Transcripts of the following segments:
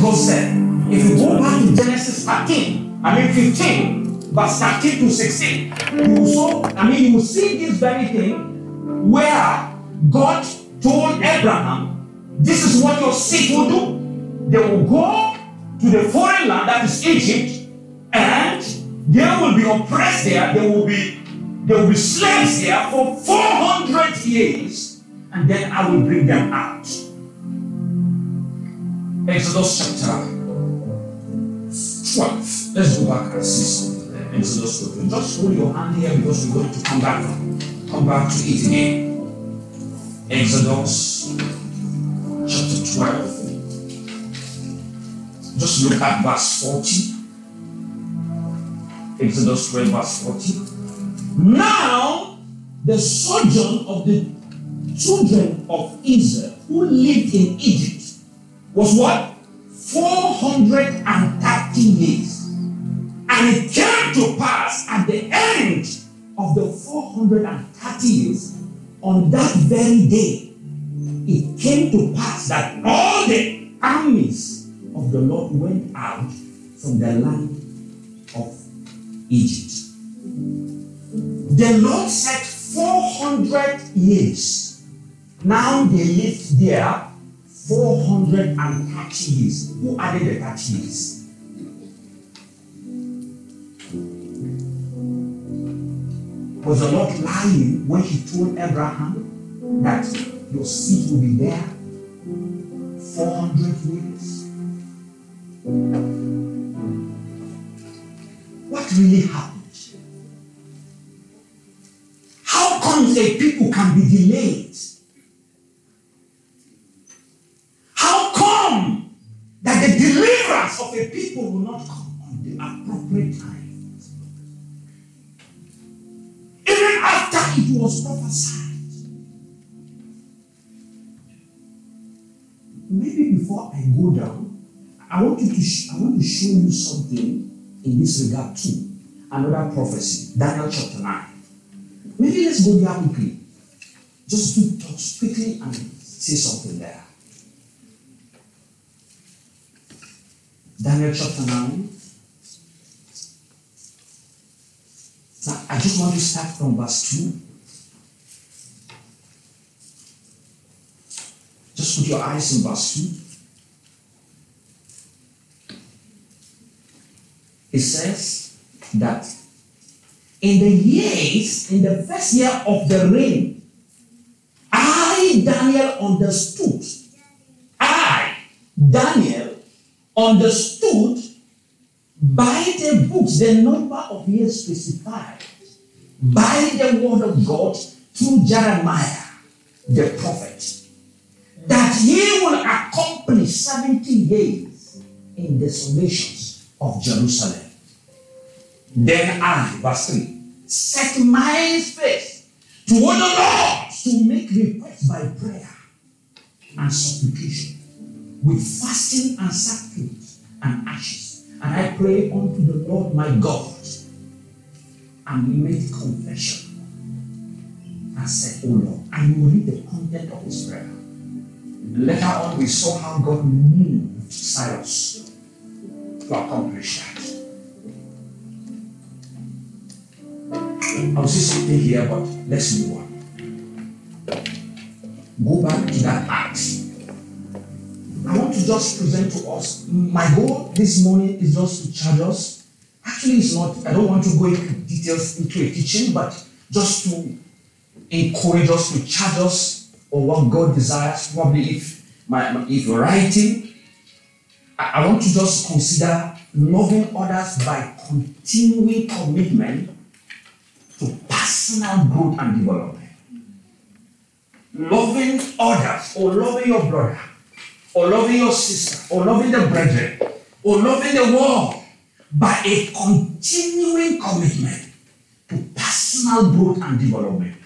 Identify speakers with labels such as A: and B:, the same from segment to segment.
A: God said. If you go back to Genesis 13, I mean 15, verse 13 to 16, you so I mean you see this very thing where God told Abraham, This is what your seed will do. They will go to the foreign land, that is Egypt, and they will be oppressed there. They will be they will be slaves there for 400 years, and then I will bring them out. Exodus chapter 12. Let's go back and see something there. Exodus 12. Just hold your hand here because we're going to come back come back to it again. Exodus chapter 12. Just look at verse 40. Exodus 12, verse 40. Now, the sojourn of the children of Israel who lived in Egypt was what? 430 years. And it came to pass at the end of the 430 years, on that very day, it came to pass that all the armies of the Lord went out from the land of Egypt. The Lord said 400 years. Now they lived there 430 years. Who added the 30 years? Was the Lord lying when he told Abraham that your seed will be there 400 years? What really happened? How come a people can be delayed? How come that the deliverance of a people will not come on the appropriate time? Even after it was prophesied. Maybe before I go down, I want you to sh- I want to show you something in this regard too. Another prophecy, Daniel chapter 9. Maybe let's go there quickly. Just to touch quickly and say something there. Daniel chapter 9. Now, I just want to start from verse 2. Just put your eyes in verse 2. It says that in the years, in the first year of the reign, I, Daniel, understood. I, Daniel, understood by the books the number of years specified by the word of God through Jeremiah the prophet that he will accomplish 70 years in the desolations of Jerusalem. Then I, verse 3, set my face toward the Lord to make request by prayer and supplication with fasting and sacrifice and ashes. And I pray unto the Lord my God. And made confession and said, Oh Lord, and you read the content of his prayer. Later on, we saw how God moved Cyrus to accomplish that. I'll say something here, but let's move on. Go back to that act. Just present to us. My goal this morning is just to charge us. Actually, it's not, I don't want to go into details into a teaching, but just to encourage us, to charge us on what God desires. Probably if my- if you're writing, I, I want to just consider loving others by continuing commitment to personal growth and development. Loving others or loving your brother or loving your sister or loving the brethren or loving the world by a continuing commitment to personal growth and development.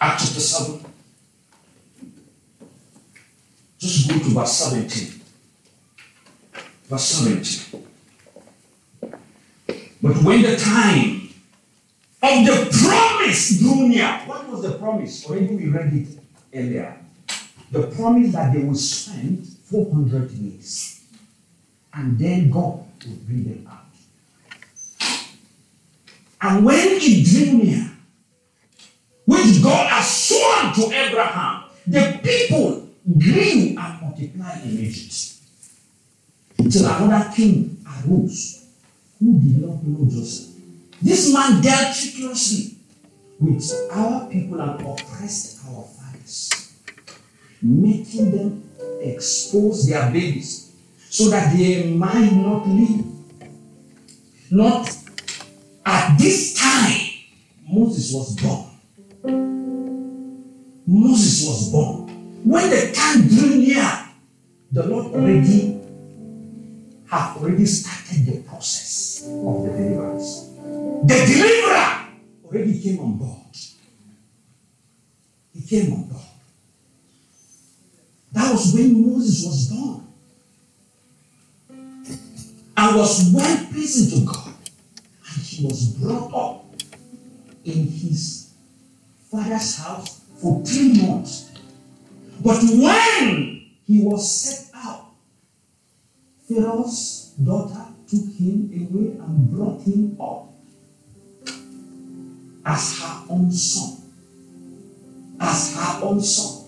A: Acts chapter 7. Just go to verse 17. Verse 17. But when the time of the promise drew near. What was the promise? Already we read it earlier. The promise that they will spend 400 years and then God will bring them out. And when it drew near, which God has sworn to Abraham, the people grew and multiplied in Egypt. Till another king arose who did not know Joseph. This man dealt treacherously with our people and oppressed our fathers, making them expose their babies so that they might not live. Not at this time, Moses was born. Moses was born. When the time drew near, the Lord already have already started the process of the deliverance. The deliverer already came on board. He came on board. That was when Moses was born and was well pleasing to God. And he was brought up in his father's house for three months. But when he was set Pharaoh's daughter took him away and brought him up as her own son. As her own son.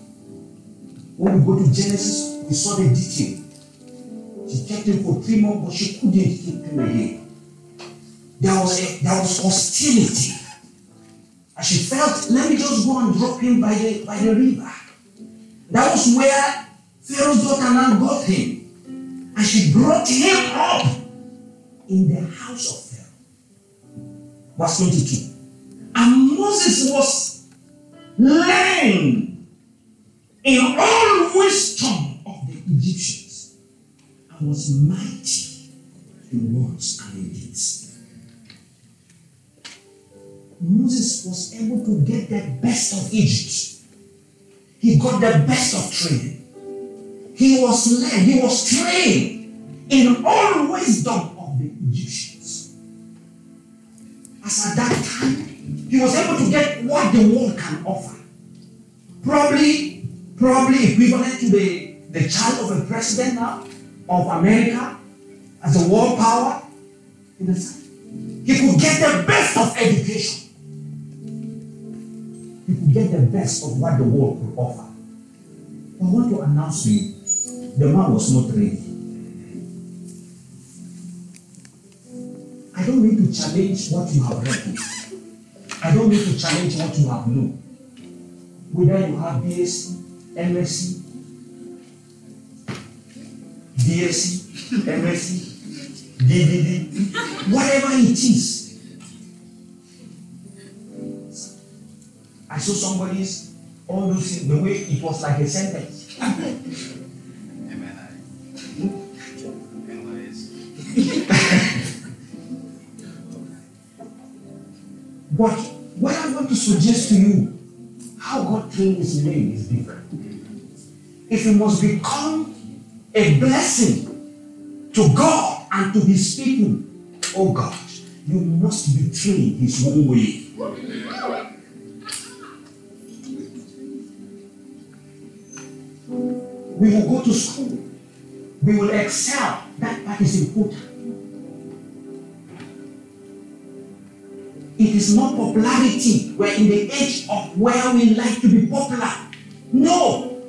A: When we go to Genesis, we saw the detail. She kept him for three months, but she couldn't keep him again. There was a, there was hostility. And she felt, let me just go and drop him by the by the river. That was where Pharaoh's daughter now got him. And she brought him up in the house of Pharaoh. Verse 22. And Moses was learned in all wisdom of the Egyptians and was mighty in words and in deeds. Moses was able to get the best of Egypt. He got the best of training. He was led, he was trained in all wisdom of the Egyptians. As at that time, he was able to get what the world can offer. Probably, probably equivalent to the, the child of a president now of America as a world power. In the he could get the best of education. He could get the best of what the world could offer. I want to announce to you, the man was not ready. I don't need to challenge what you have read. I don't need to challenge what you have known. Whether you have BSc, MSc, DSc, MSc, DDD, whatever it is. I saw somebody's all those things, the way it was like a sentence. But what I want to suggest to you, how God trained his name is different. If you must become a blessing to God and to his people, oh God, you must be trained his own way. We will go to school. We will excel. That part is important. It is not popularity. We're in the age of where we like to be popular. No.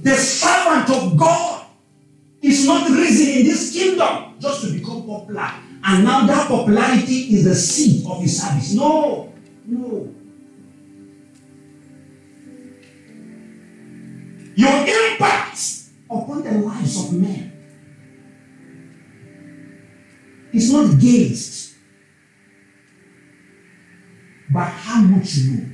A: The servant of God is not risen in this kingdom just to become popular. And now that popularity is the seed of his service. No. No. Your impact upon the lives of men is not gauged by how much you know.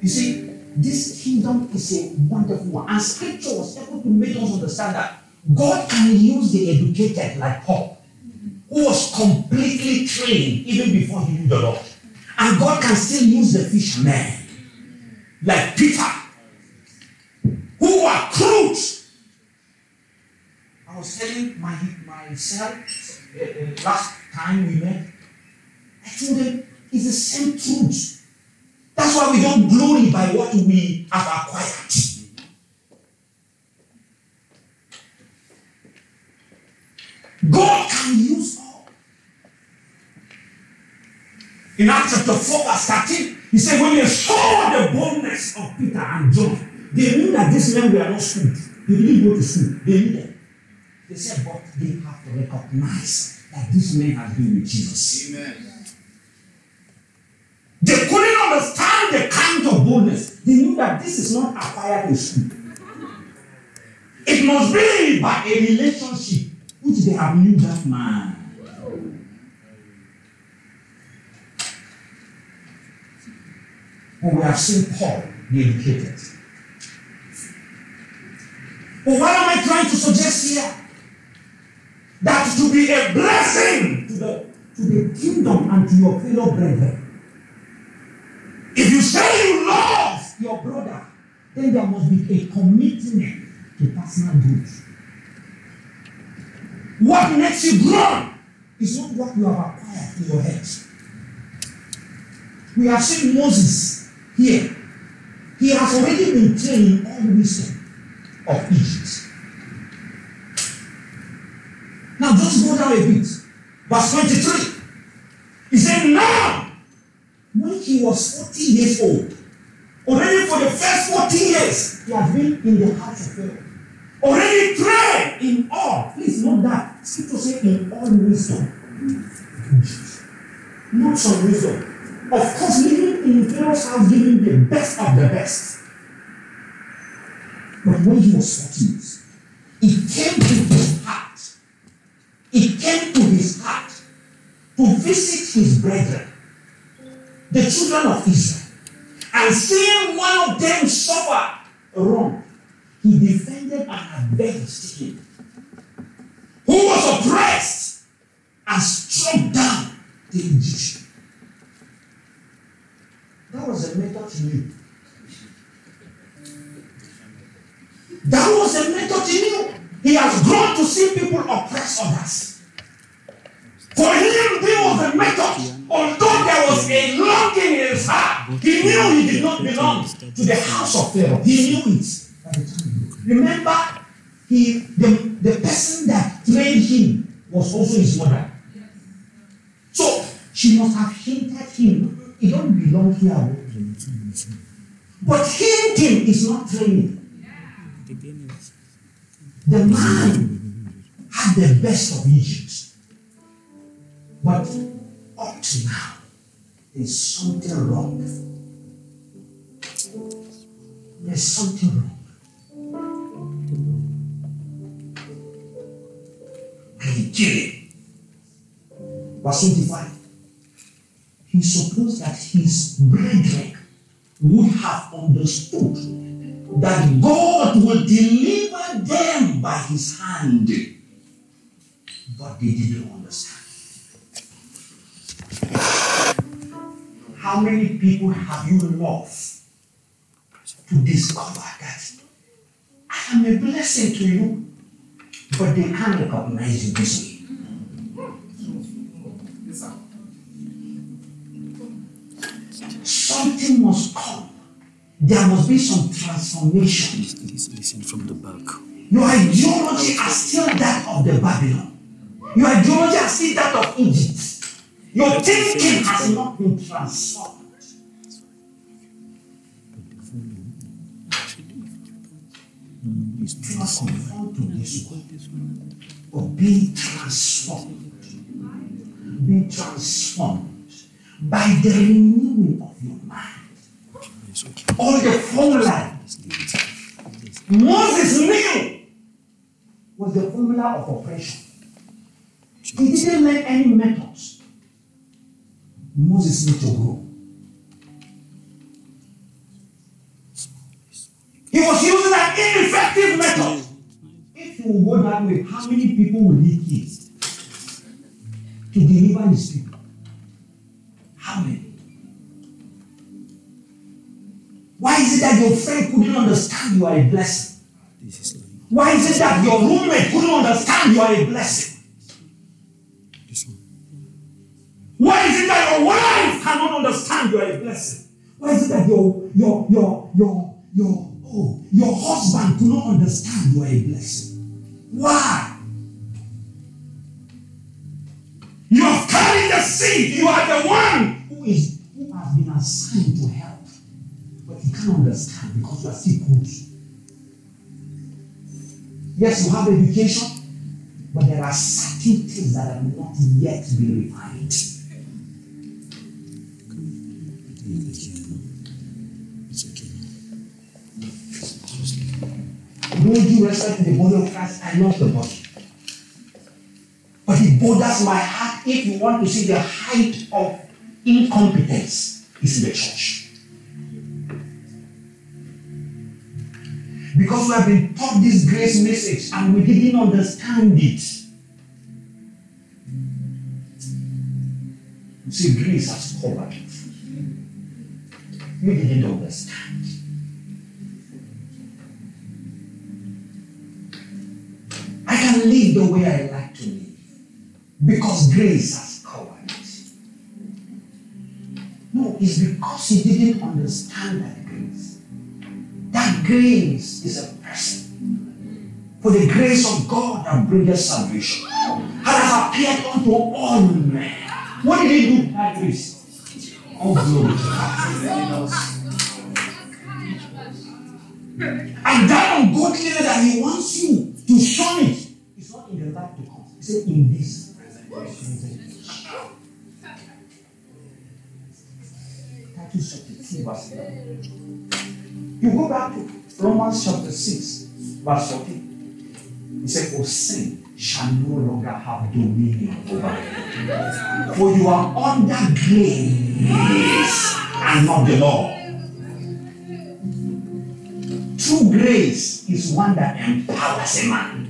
A: You see, this kingdom is a wonderful one. And scripture was able to make us understand that God can use the educated like Paul, who was completely trained even before he knew the Lord. And God can still use the fishermen like Peter, who were crude. I was telling my myself uh, uh, last time we met, I told them it's the same truth. That's why we don't glory by what we have acquired. God can use all. In Acts chapter 4, verse 13, he said, When they saw the boldness of Peter and John, they knew that these men were not schooled. They didn't go to school. They knew them. They said, But they have to recognize that this man has been with Jesus.
B: Amen.
A: They couldn't understand the kind of boldness. They knew that this is not acquired in school. It must be by a relationship which they have knew that man. But we have seen Paul, the educated. But what am I trying to suggest here? That to be a blessing to the, to the kingdom and to your fellow brethren. If you say you love your brother, then there must be a commitment to personal growth. What makes you grow is not what you have acquired in your head. We have seen Moses here. He has already been trained all wisdom of Egypt. Now just go down a bit. Verse 23. He said, Now, when he was 40 years old, already for the first 40 years, he has been in the house of Pharaoh. Already trained in all. Please note that. Scripture say in all wisdom. Not some wisdom. Of course, living in Pharaoh's house, giving the best of the best. But when he was 40 years, it came to his heart. It came to his heart to visit his brethren, the children of Israel, and seeing one of them suffer wrong, he defended and avenged him, who was oppressed and struck down the Egyptian. That was a method he knew. That was a method he knew. He has grown to see people oppress others. For him, this was a method. Although there was a longing in his heart, he knew he did not belong to the house of Pharaoh. He knew it. Remember, he the, the person that trained him was also his mother. So she must have hinted him. He don't belong here. But hinting is not training. The man had the best of Egypt. But up to now, there's something wrong. There's something wrong. And he killed him. Verse 25. He supposed that his brethren would have understood that God will deliver them by his hand. But they didn't understand. How many people have you loved to discover that I am a blessing to you, but they can't recognize you this way? Something must come. There must be some transformation.
C: Please listen from the back.
A: Your ideology are still that of the Babylon. Your ideology are still that of Egypt. Your thinking has not been transformed. You are conformed to this world, but being transformed, being transformed by the renewing of your mind. All the formula. Moses knew was the formula of oppression. He didn't learn any methods. Moses need to grow. He was using an ineffective method. If you go that way, how many people will he kill to deliver his people? How many? Why is it that your friend couldn't understand you are a blessing? Why is it that your roommate couldn't understand you are a blessing? Why is it that your wife cannot understand you are a blessing? Why is it that your your your your your oh your husband do not understand you are a blessing? Why? You have carried the seed. You are the one who is who has been assigned to understand because you are still good. Yes, you have education, but there are certain things that have not yet been refined. No due respect the body of Christ, I love the body. But it bothers my heart if you want to see the height of incompetence is in the church. Because we have been taught this grace message and we didn't understand it. You see, grace has covered it. We didn't understand. I can live the way I like to live because grace has covered it. No, it's because you didn't understand. That grace is a person. For the grace of God that bringeth salvation has appeared unto all men. What did he do? That grace? All glory. And that ungodliness that he wants you to shun it is not in the life to come. He said, in this present You go back to Romans chapter 6, verse 14. He said, For sin shall no longer have dominion over you. For you are under grace and not the law. True grace is one that empowers a man.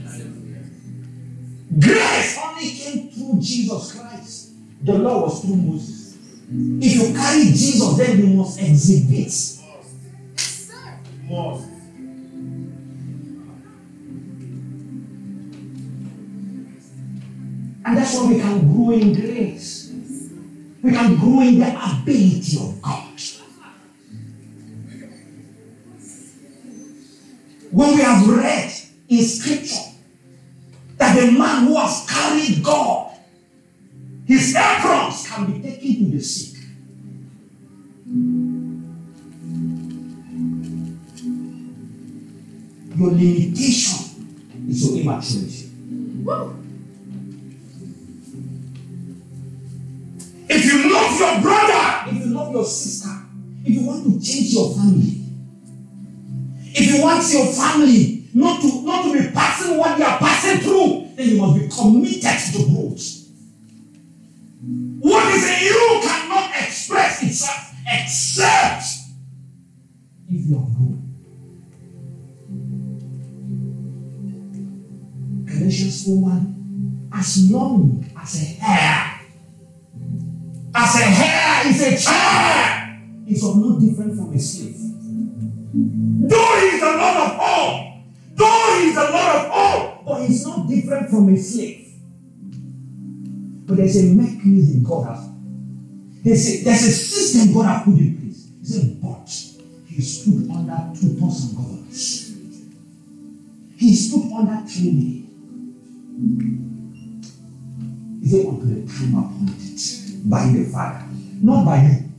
A: Grace only came through Jesus Christ. The law was through Moses. If you carry Jesus, then you must exhibit. And that's why we can grow in grace. We can grow in the ability of God. When we have read in scripture that the man who has carried God, his aprons can be taken to the sick. Your limitation is your immaturity. If you love your brother, if you love your sister, if you want to change your family, if you want your family not to not to be passing what they are passing through, then you must be committed to Galatians 4 1 As long as a heir, as a heir is a chair, is of no different from a slave. Though he is the Lord of all, though he is the Lord of all, but he's not different from a slave. But there's a mechanism God has. There's a, there's a system God has put in place. He said, but he stood under tutors and governors. He stood under training. He said, unto the time appointed by the Father, not by you.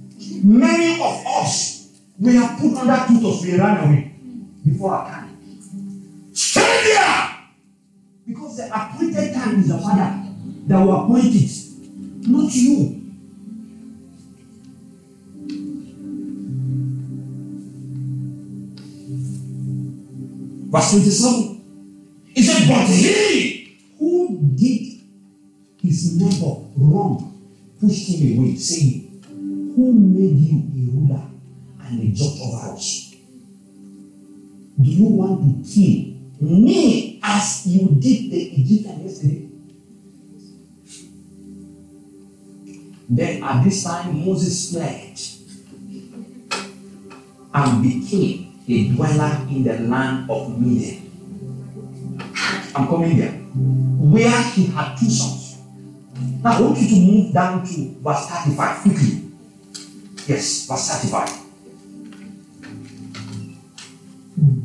A: Many of us, we are put under tutors, we ran away before our time. Stay there! Because the appointed time is the Father that will appoint it, not you. Verse 27. He said, But he his neighbor wrong pushed him away, saying, Who made you a ruler and a judge over us? Do you want to kill me as you did the Egyptian yesterday? Then at this time Moses fled and became a dweller in the land of Midian. I'm coming there. Where he had two sons. Now I want you to move down to verse 35 quickly. Yes, verse 35.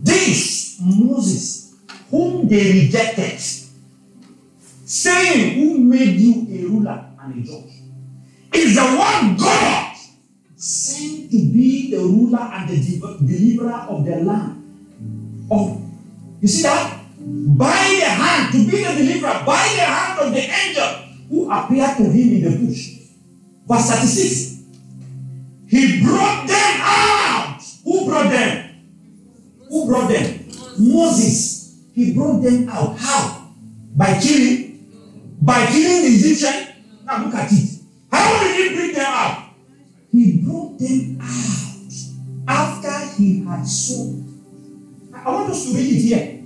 A: This Moses, whom they rejected, saying, Who made you a ruler and a judge, is the one God sent to be the ruler and the de- deliverer of the land. Of you see that? By the hand, to be the deliverer, by the hand of the angel who appeared to him in the bush. Verse 36. He brought them out. Who brought them? Who brought them? Moses. He brought them out. How? By killing? By killing the Egyptian? Now look at it. How did he bring them out? He brought them out after he had sown. I want us to read it here.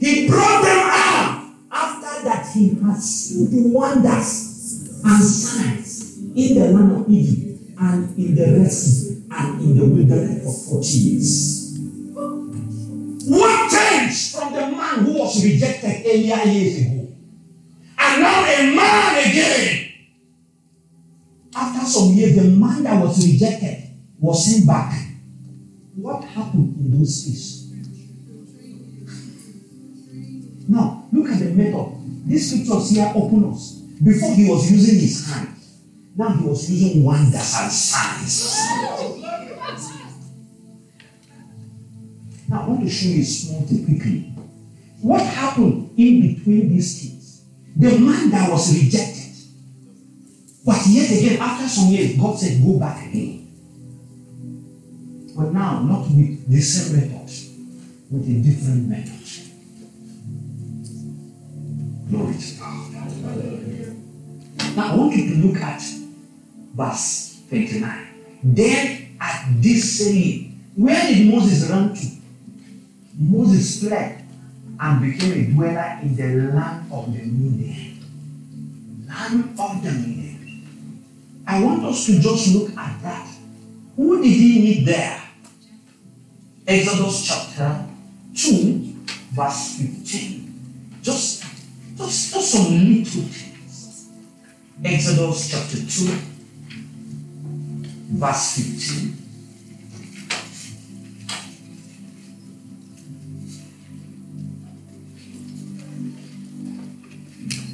A: He brought them out after that he had seen the wonders and signs in the land of Egypt and in the Red Sea and in the wilderness for 40 years. What changed from the man who was rejected earlier years ago? And now a man again. After some years, the man that was rejected was sent back. What happened in those days? Now, look at the method. These scriptures here open us. Before he was using his hand, now he was using wonders and signs. Now, I want to show you a small thing quickly. What happened in between these things? The man that was rejected. But yet again, after some years, God said, Go back again. But now, not with the same method, with a different method. Glory to God. Now, I want you to look at verse 29. Then, at this saying, where did Moses run to? Moses fled and became a dweller in the land of the Midian. Land of the Midian. I want us to just look at that. Who did he meet there? Exodus chapter 2, verse 15. Just, just, just some little things. Exodus chapter 2, verse 15.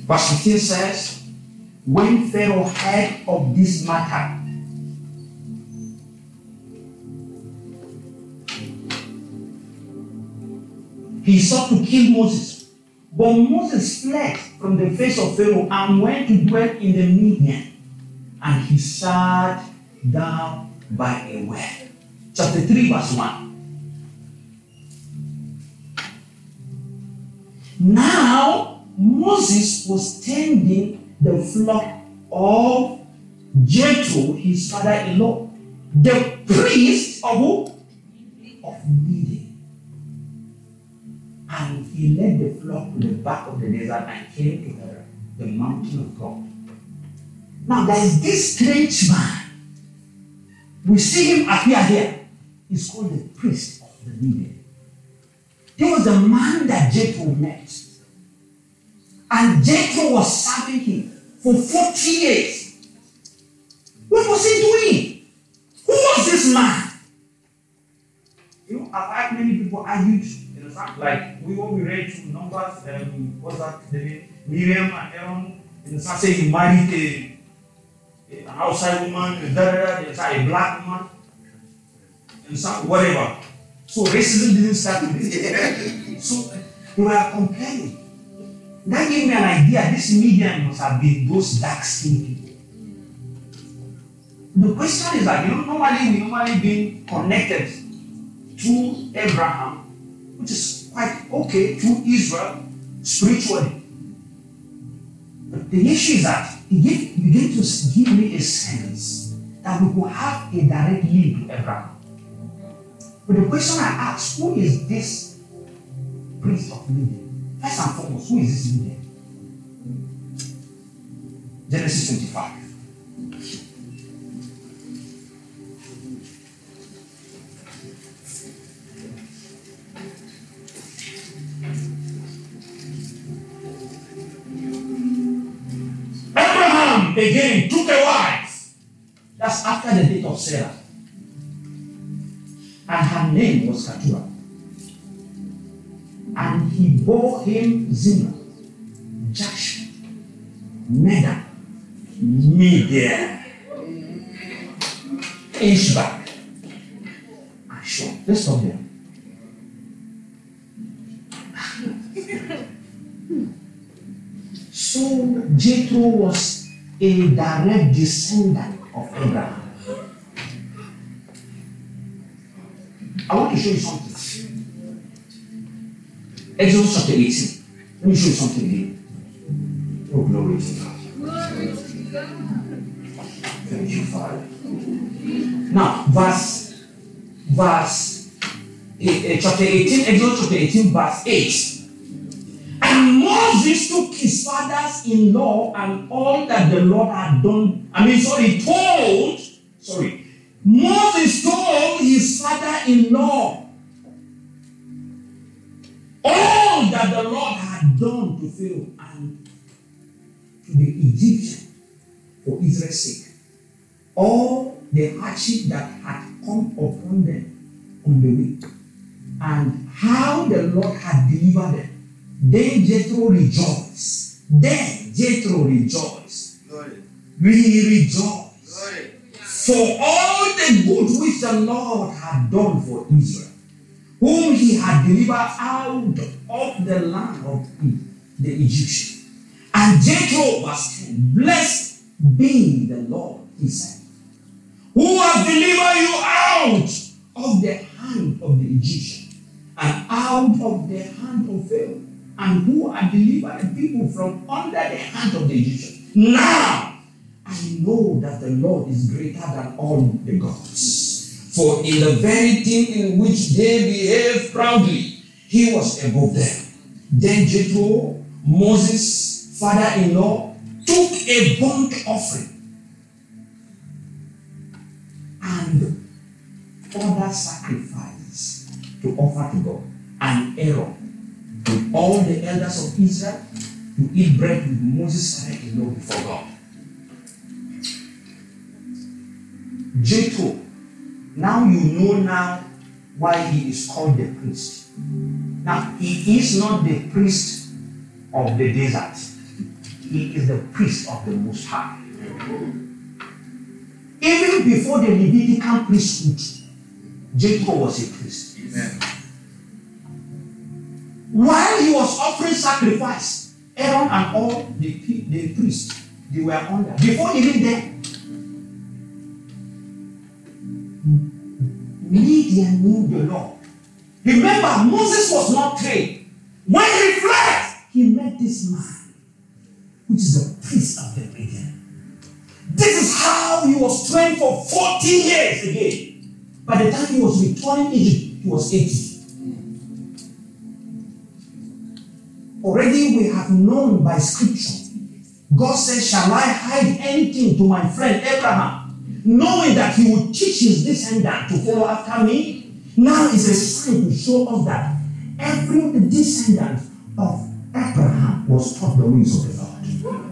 A: Verse 15 says, When Pharaoh heard of this matter, he sought to kill Moses. But Moses fled from the face of Pharaoh and went to dwell in the Midian. And he sat down by a well. Chapter 3, verse 1. Now, Moses was tending the flock of Jethro, his father-in-law, the priest of who? Of Midian. And he led the flock to the back of the desert and came to the, the mountain of God. Now there is this strange man. We see him appear here. He's called the priest of the Midian. He was the man that Jethro met. And Jethro was serving him for 40 years. What was he doing? Who was this man? You know, I've had many people argued, like we when we read through numbers, um, what's that the name? Miriam and Aaron, and some say he married a, a- an outside woman, da, da, da, a black woman, and some whatever. So racism didn't start with this. so they were complaining. That gave me an idea. This medium must have been those dark skinned people. The question is that you know, normally we normally been connected to Abraham, which is quite okay, to Israel spiritually. But the issue is that gave, began to give me a sense that we could have a direct link to Abraham. But the question I ask, who is this priest of Midian? First and foremost, who is this Midian? Genesis 25. Again took a wife. That's after the death of Sarah. And her name was Keturah. And he bore him Zimran, Joshua, Medan, Midian, Ishbak, and Shua. Let's stop there. So Jethro was a direct descendant of Abraham. I want to show you something. Exodus chapter 18. Let me show you something here. Oh, glory to God. Thank you, Father. Now, verse, verse, eh, eh, chapter 18, Exodus chapter 18, verse 8. Moses took his fathers in law and all that the Lord had done. I mean, sorry, told, sorry, Moses told his father in law all that the Lord had done to Pharaoh and to the Egyptian for Israel's sake. All the hardship that had come upon them on the way, and how the Lord had delivered them. Then Jethro rejoiced. Then Jethro rejoiced.
B: Glory.
A: We rejoice
B: Glory.
A: for all the good which the Lord had done for Israel, whom he had delivered out of the land of the Egyptians. And Jethro was 10, blessed be the Lord, he said, who has delivered you out of the hand of the Egyptian and out of the hand of Pharaoh, and who had delivered the people from under the hand of the Egyptians. Now I know that the Lord is greater than all the gods. For in the very thing in which they behave proudly, he was above them. Then Jethro, Moses' father in law, took a burnt offering and other sacrifices to offer to God. And Aaron, with all the elders of Israel, to eat bread with Moses' father in law before God. Jethro, now you know now why he is called the priest. Now he is not the priest of the desert. He is the priest of the Most High. Even before the Levitical priesthood, Jethro was a priest.
B: Amen.
A: While he was offering sacrifice, Aaron and all the, the priests, they were under. Before even then, Midian knew the Lord. Remember, Moses was not trained. When he fled, he met this man, which is the priest of the Midian. This is how he was trained for 40 years again. By the time he was returning Egypt, he was 80. Already we have known by scripture. God says, Shall I hide anything to my friend Abraham? Knowing that he would teach his descendant to follow after me. Now is a sign to show us that every descendant of Abraham was taught the ways of the Lord.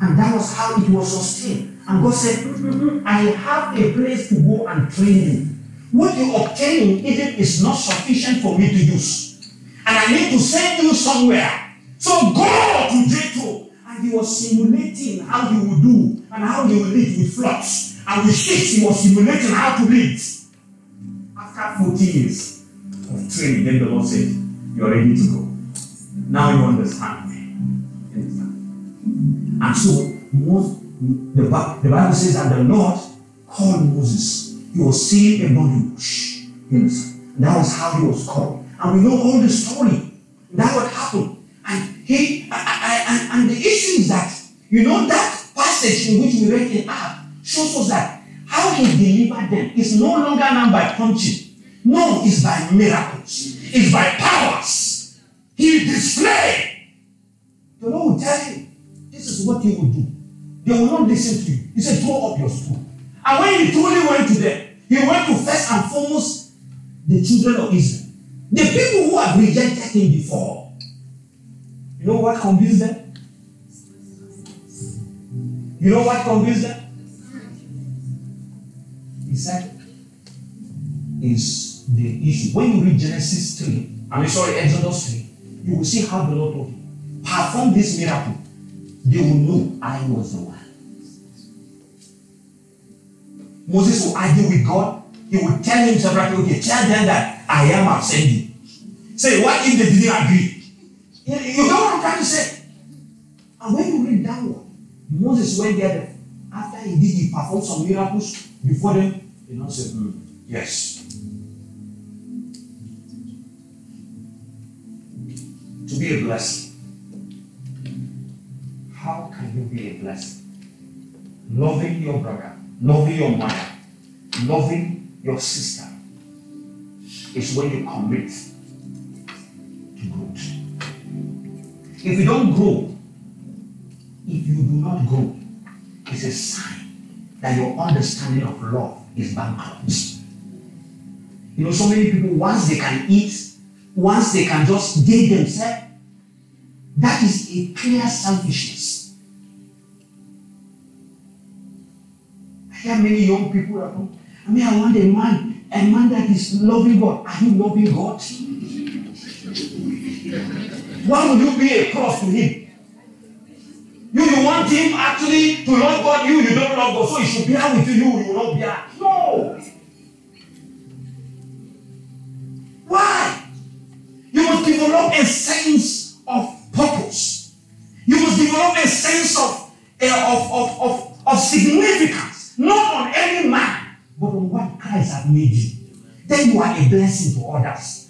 A: And that was how it was sustained. And God said, I have a place to go and train you. What you obtain in Egypt is not sufficient for me to use. And I need to send you somewhere. So go to Jethro. And he was simulating how he would do and how he would live with flocks. And with sheep, he was simulating how to live. After 40 years of training, then the Lord said, You are ready to go. Now you understand? And so the, Bible says that the Lord called Moses. He was seeing a burning bush. That was how he was called. And we know all the story. That what happened. And he I- and the issue is that you know that passage in which we read in Acts shows us that how he delivered them is no longer now by punching. No, it's by miracles. It's by powers. He displayed the Lord will tell him, this is what you will do. They will not listen to you. He said, throw up your spoon. And when he truly went to them, he went to first and foremost the children of Israel. The people who have rejected him before. You know what convinced them? You know what convinced them? He said, is the issue. When you read Genesis 3, I mean, sorry, Exodus 3, you will see how the Lord told him, perform this miracle. They will know I was the one. Moses will argue with God. He will tell him separately, okay, tell them that I am you. Say, what if they didn't agree? You know what I'm trying to say? And when you read downward, Moses went there after he did, he performed some miracles before them. He now said, "Hmm, yes. To be a blessing. How can you be a blessing? Loving your brother, loving your mother, loving your sister is when you commit to growth. If you don't grow, if you do not grow, it's a sign that your understanding of love is bankrupt. You know, so many people, once they can eat, once they can just date themselves, that is a clear selfishness. I hear many young people at home. I mean, I want a man, a man that is loving God. Are you loving God? Why will you be a cross to him? You, you want him actually to love God, you, you don't love God, so he should be with you, you, will not be No. Why? You must develop a sense of purpose. You must develop a sense of, uh, of, of, of, of significance, not on any man, but on what Christ has made you. Then you are a blessing to others.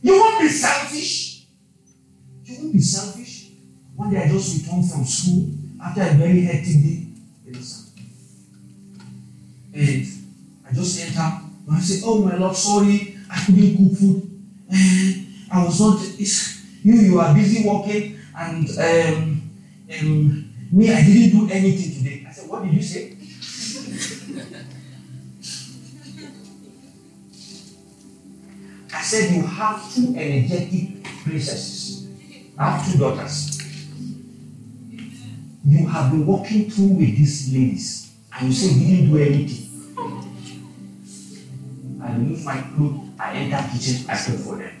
A: You won't be selfish. You won't be selfish. One day I just returned from school after a very hectic day. And I just enter. And I say, Oh my Lord, sorry, I couldn't cook food. And I was not. You, you are busy working, and um, um, me, I didn't do anything today. I said, What did you say? Said, You have two energetic princesses. I have two daughters. You have been walking through with these ladies, and you say you didn't do anything. I remove my clothes, I enter kitchen, I pray for them.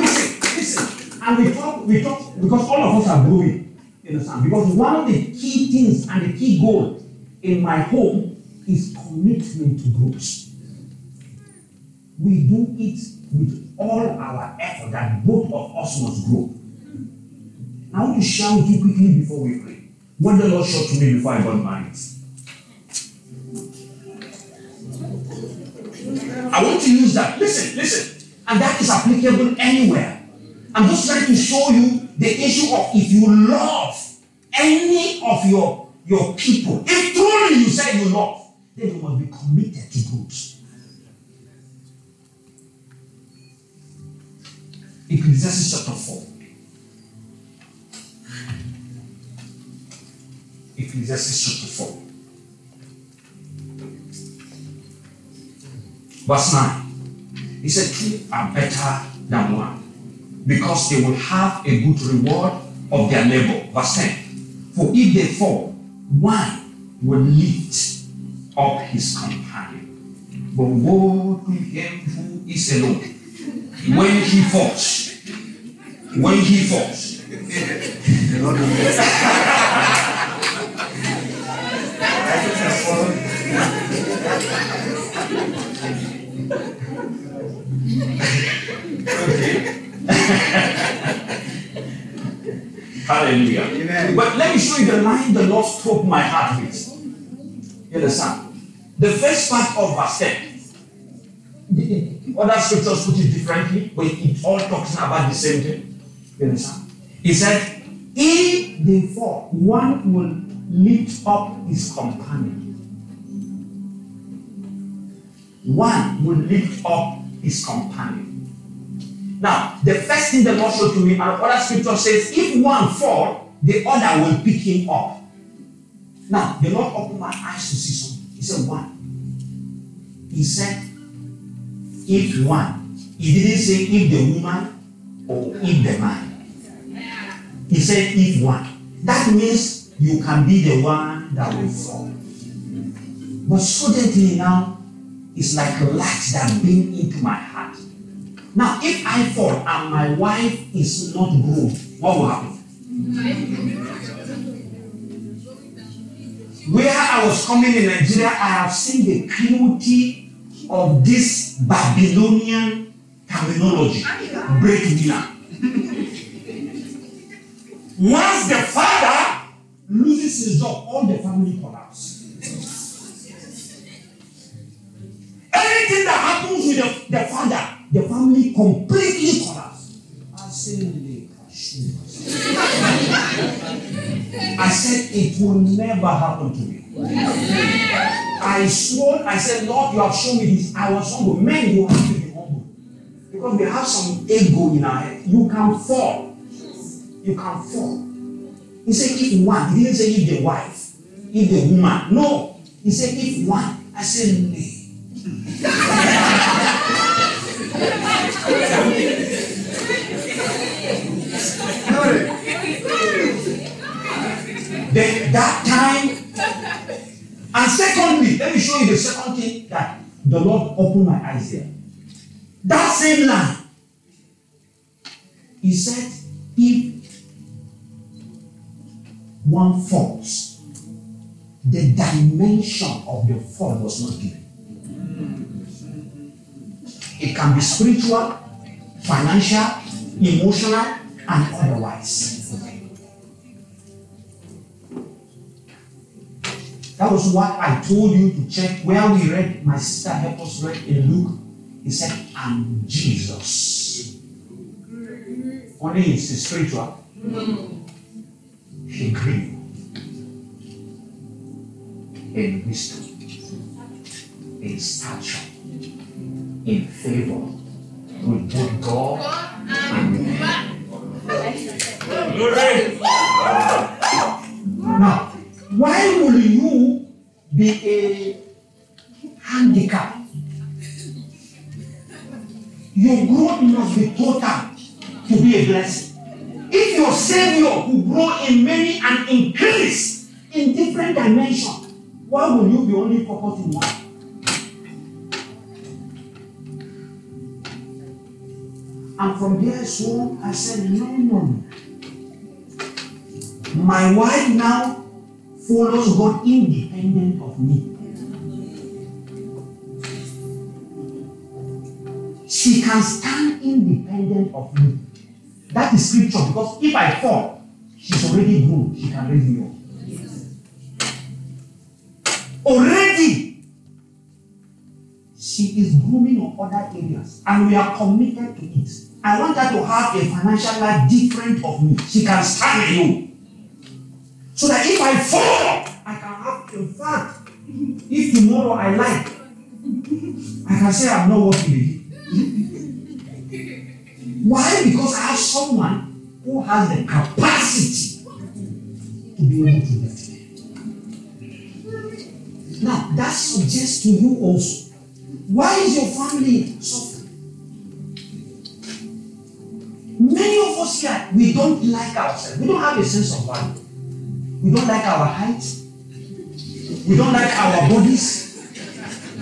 A: Listen, listen. And we talk, we talk because all of us are growing. You understand? Because one of the key things and the key goal in my home is commitment to growth. We do it with all our effort that both of us must grow. I want to share with you quickly before we pray. What the Lord showed to me before I got married. I want to use that. Listen, listen. And that is applicable anywhere. I'm just trying to show you the issue of if you love any of your, your people, if truly you say you love, then you must be committed to growth. Ecclesiastes chapter 4. Ecclesiastes chapter 4. Verse 9. He said, Two are better than one because they will have a good reward of their labor. Verse 10. For if they fall, one will lift up his companion. But woe to him who is alone when he falls. When he falls. The Lord will Okay. Hallelujah.
B: Amen.
A: But let me show you the line the Lord struck my heart with. You understand? The first part of verse 10. The- Other scriptures put it differently, but it all talks about the same thing. You understand? He said, If fall, one will lift up his companion. One will lift up his companion. Now, the first thing the Lord showed to me, and other scripture says, if one fall, the other will pick him up. Now, the Lord opened my eyes to see something. Said, one. He said, if one. He didn't say if the woman or if the man. He said, if one. That means you can be the one that will fall. But suddenly now, it's like a light that beam into my heart. Now, if I fall and my wife is not good, what will happen? Where I was coming in Nigeria, I have seen the cruelty of this Babylonian terminology, breadwinner. Once the father loses his job, all the family collapse. Anything that happens with the, the father, the family completely collapse. I said it will never happen to me. I swore, I said, Lord, you have shown me this. I was humble. Men, you have to be humble. Because we have some ego in our head. You can fall. You can fall. He said, if one, he didn't say if the wife, if the woman. No. He said, if one. I said, nay. then that time, and secondly, let me show you the second thing that the Lord opened my eyes there. That same line, He said, if one falls, the dimension of the fall was not given. It can be spiritual, financial, emotional, and otherwise. That was what I told you to check where we read. My sister helped us read in Luke. He said, and Jesus. Only is spiritual. He grew in wisdom, in stature, in favor with both God and man. Now, one? And from there so I said, no, no. My wife now follows God independent of me. She can stand independent of me. That is scripture because if I fall, she's already grown. She can raise me up. Already, she is grooming on other areas and we are committed to it. I want her to have a financial life different of me. She can stand alone. So that if I fall, I can have, in fact, if tomorrow I like, I can say I'm not working. Why? Because I have someone who has the capacity to be able to lift me. Now, that suggests to you also why is your family suffering? Many of us here, we don't like ourselves. We don't have a sense of value. We don't like our height. We don't like our bodies.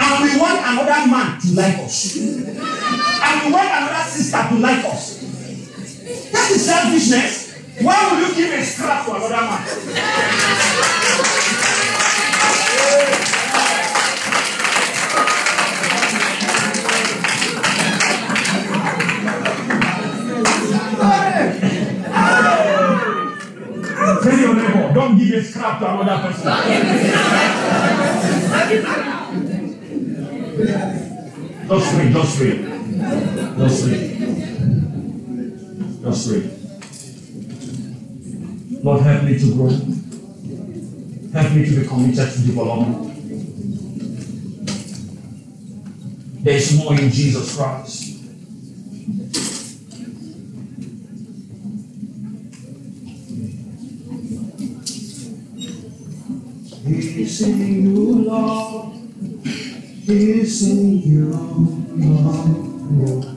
A: And we want another man to like us. And we want another sister to like us. That is selfishness. Why will you give a scrap to another man? Tell your neighbor, don't give a scrap to another person. Just read, just read. Just read. Just read. Lord, help me to grow. Help me to be committed to development. There is more in Jesus Christ. He's in you, Lord. He's in you, Lord.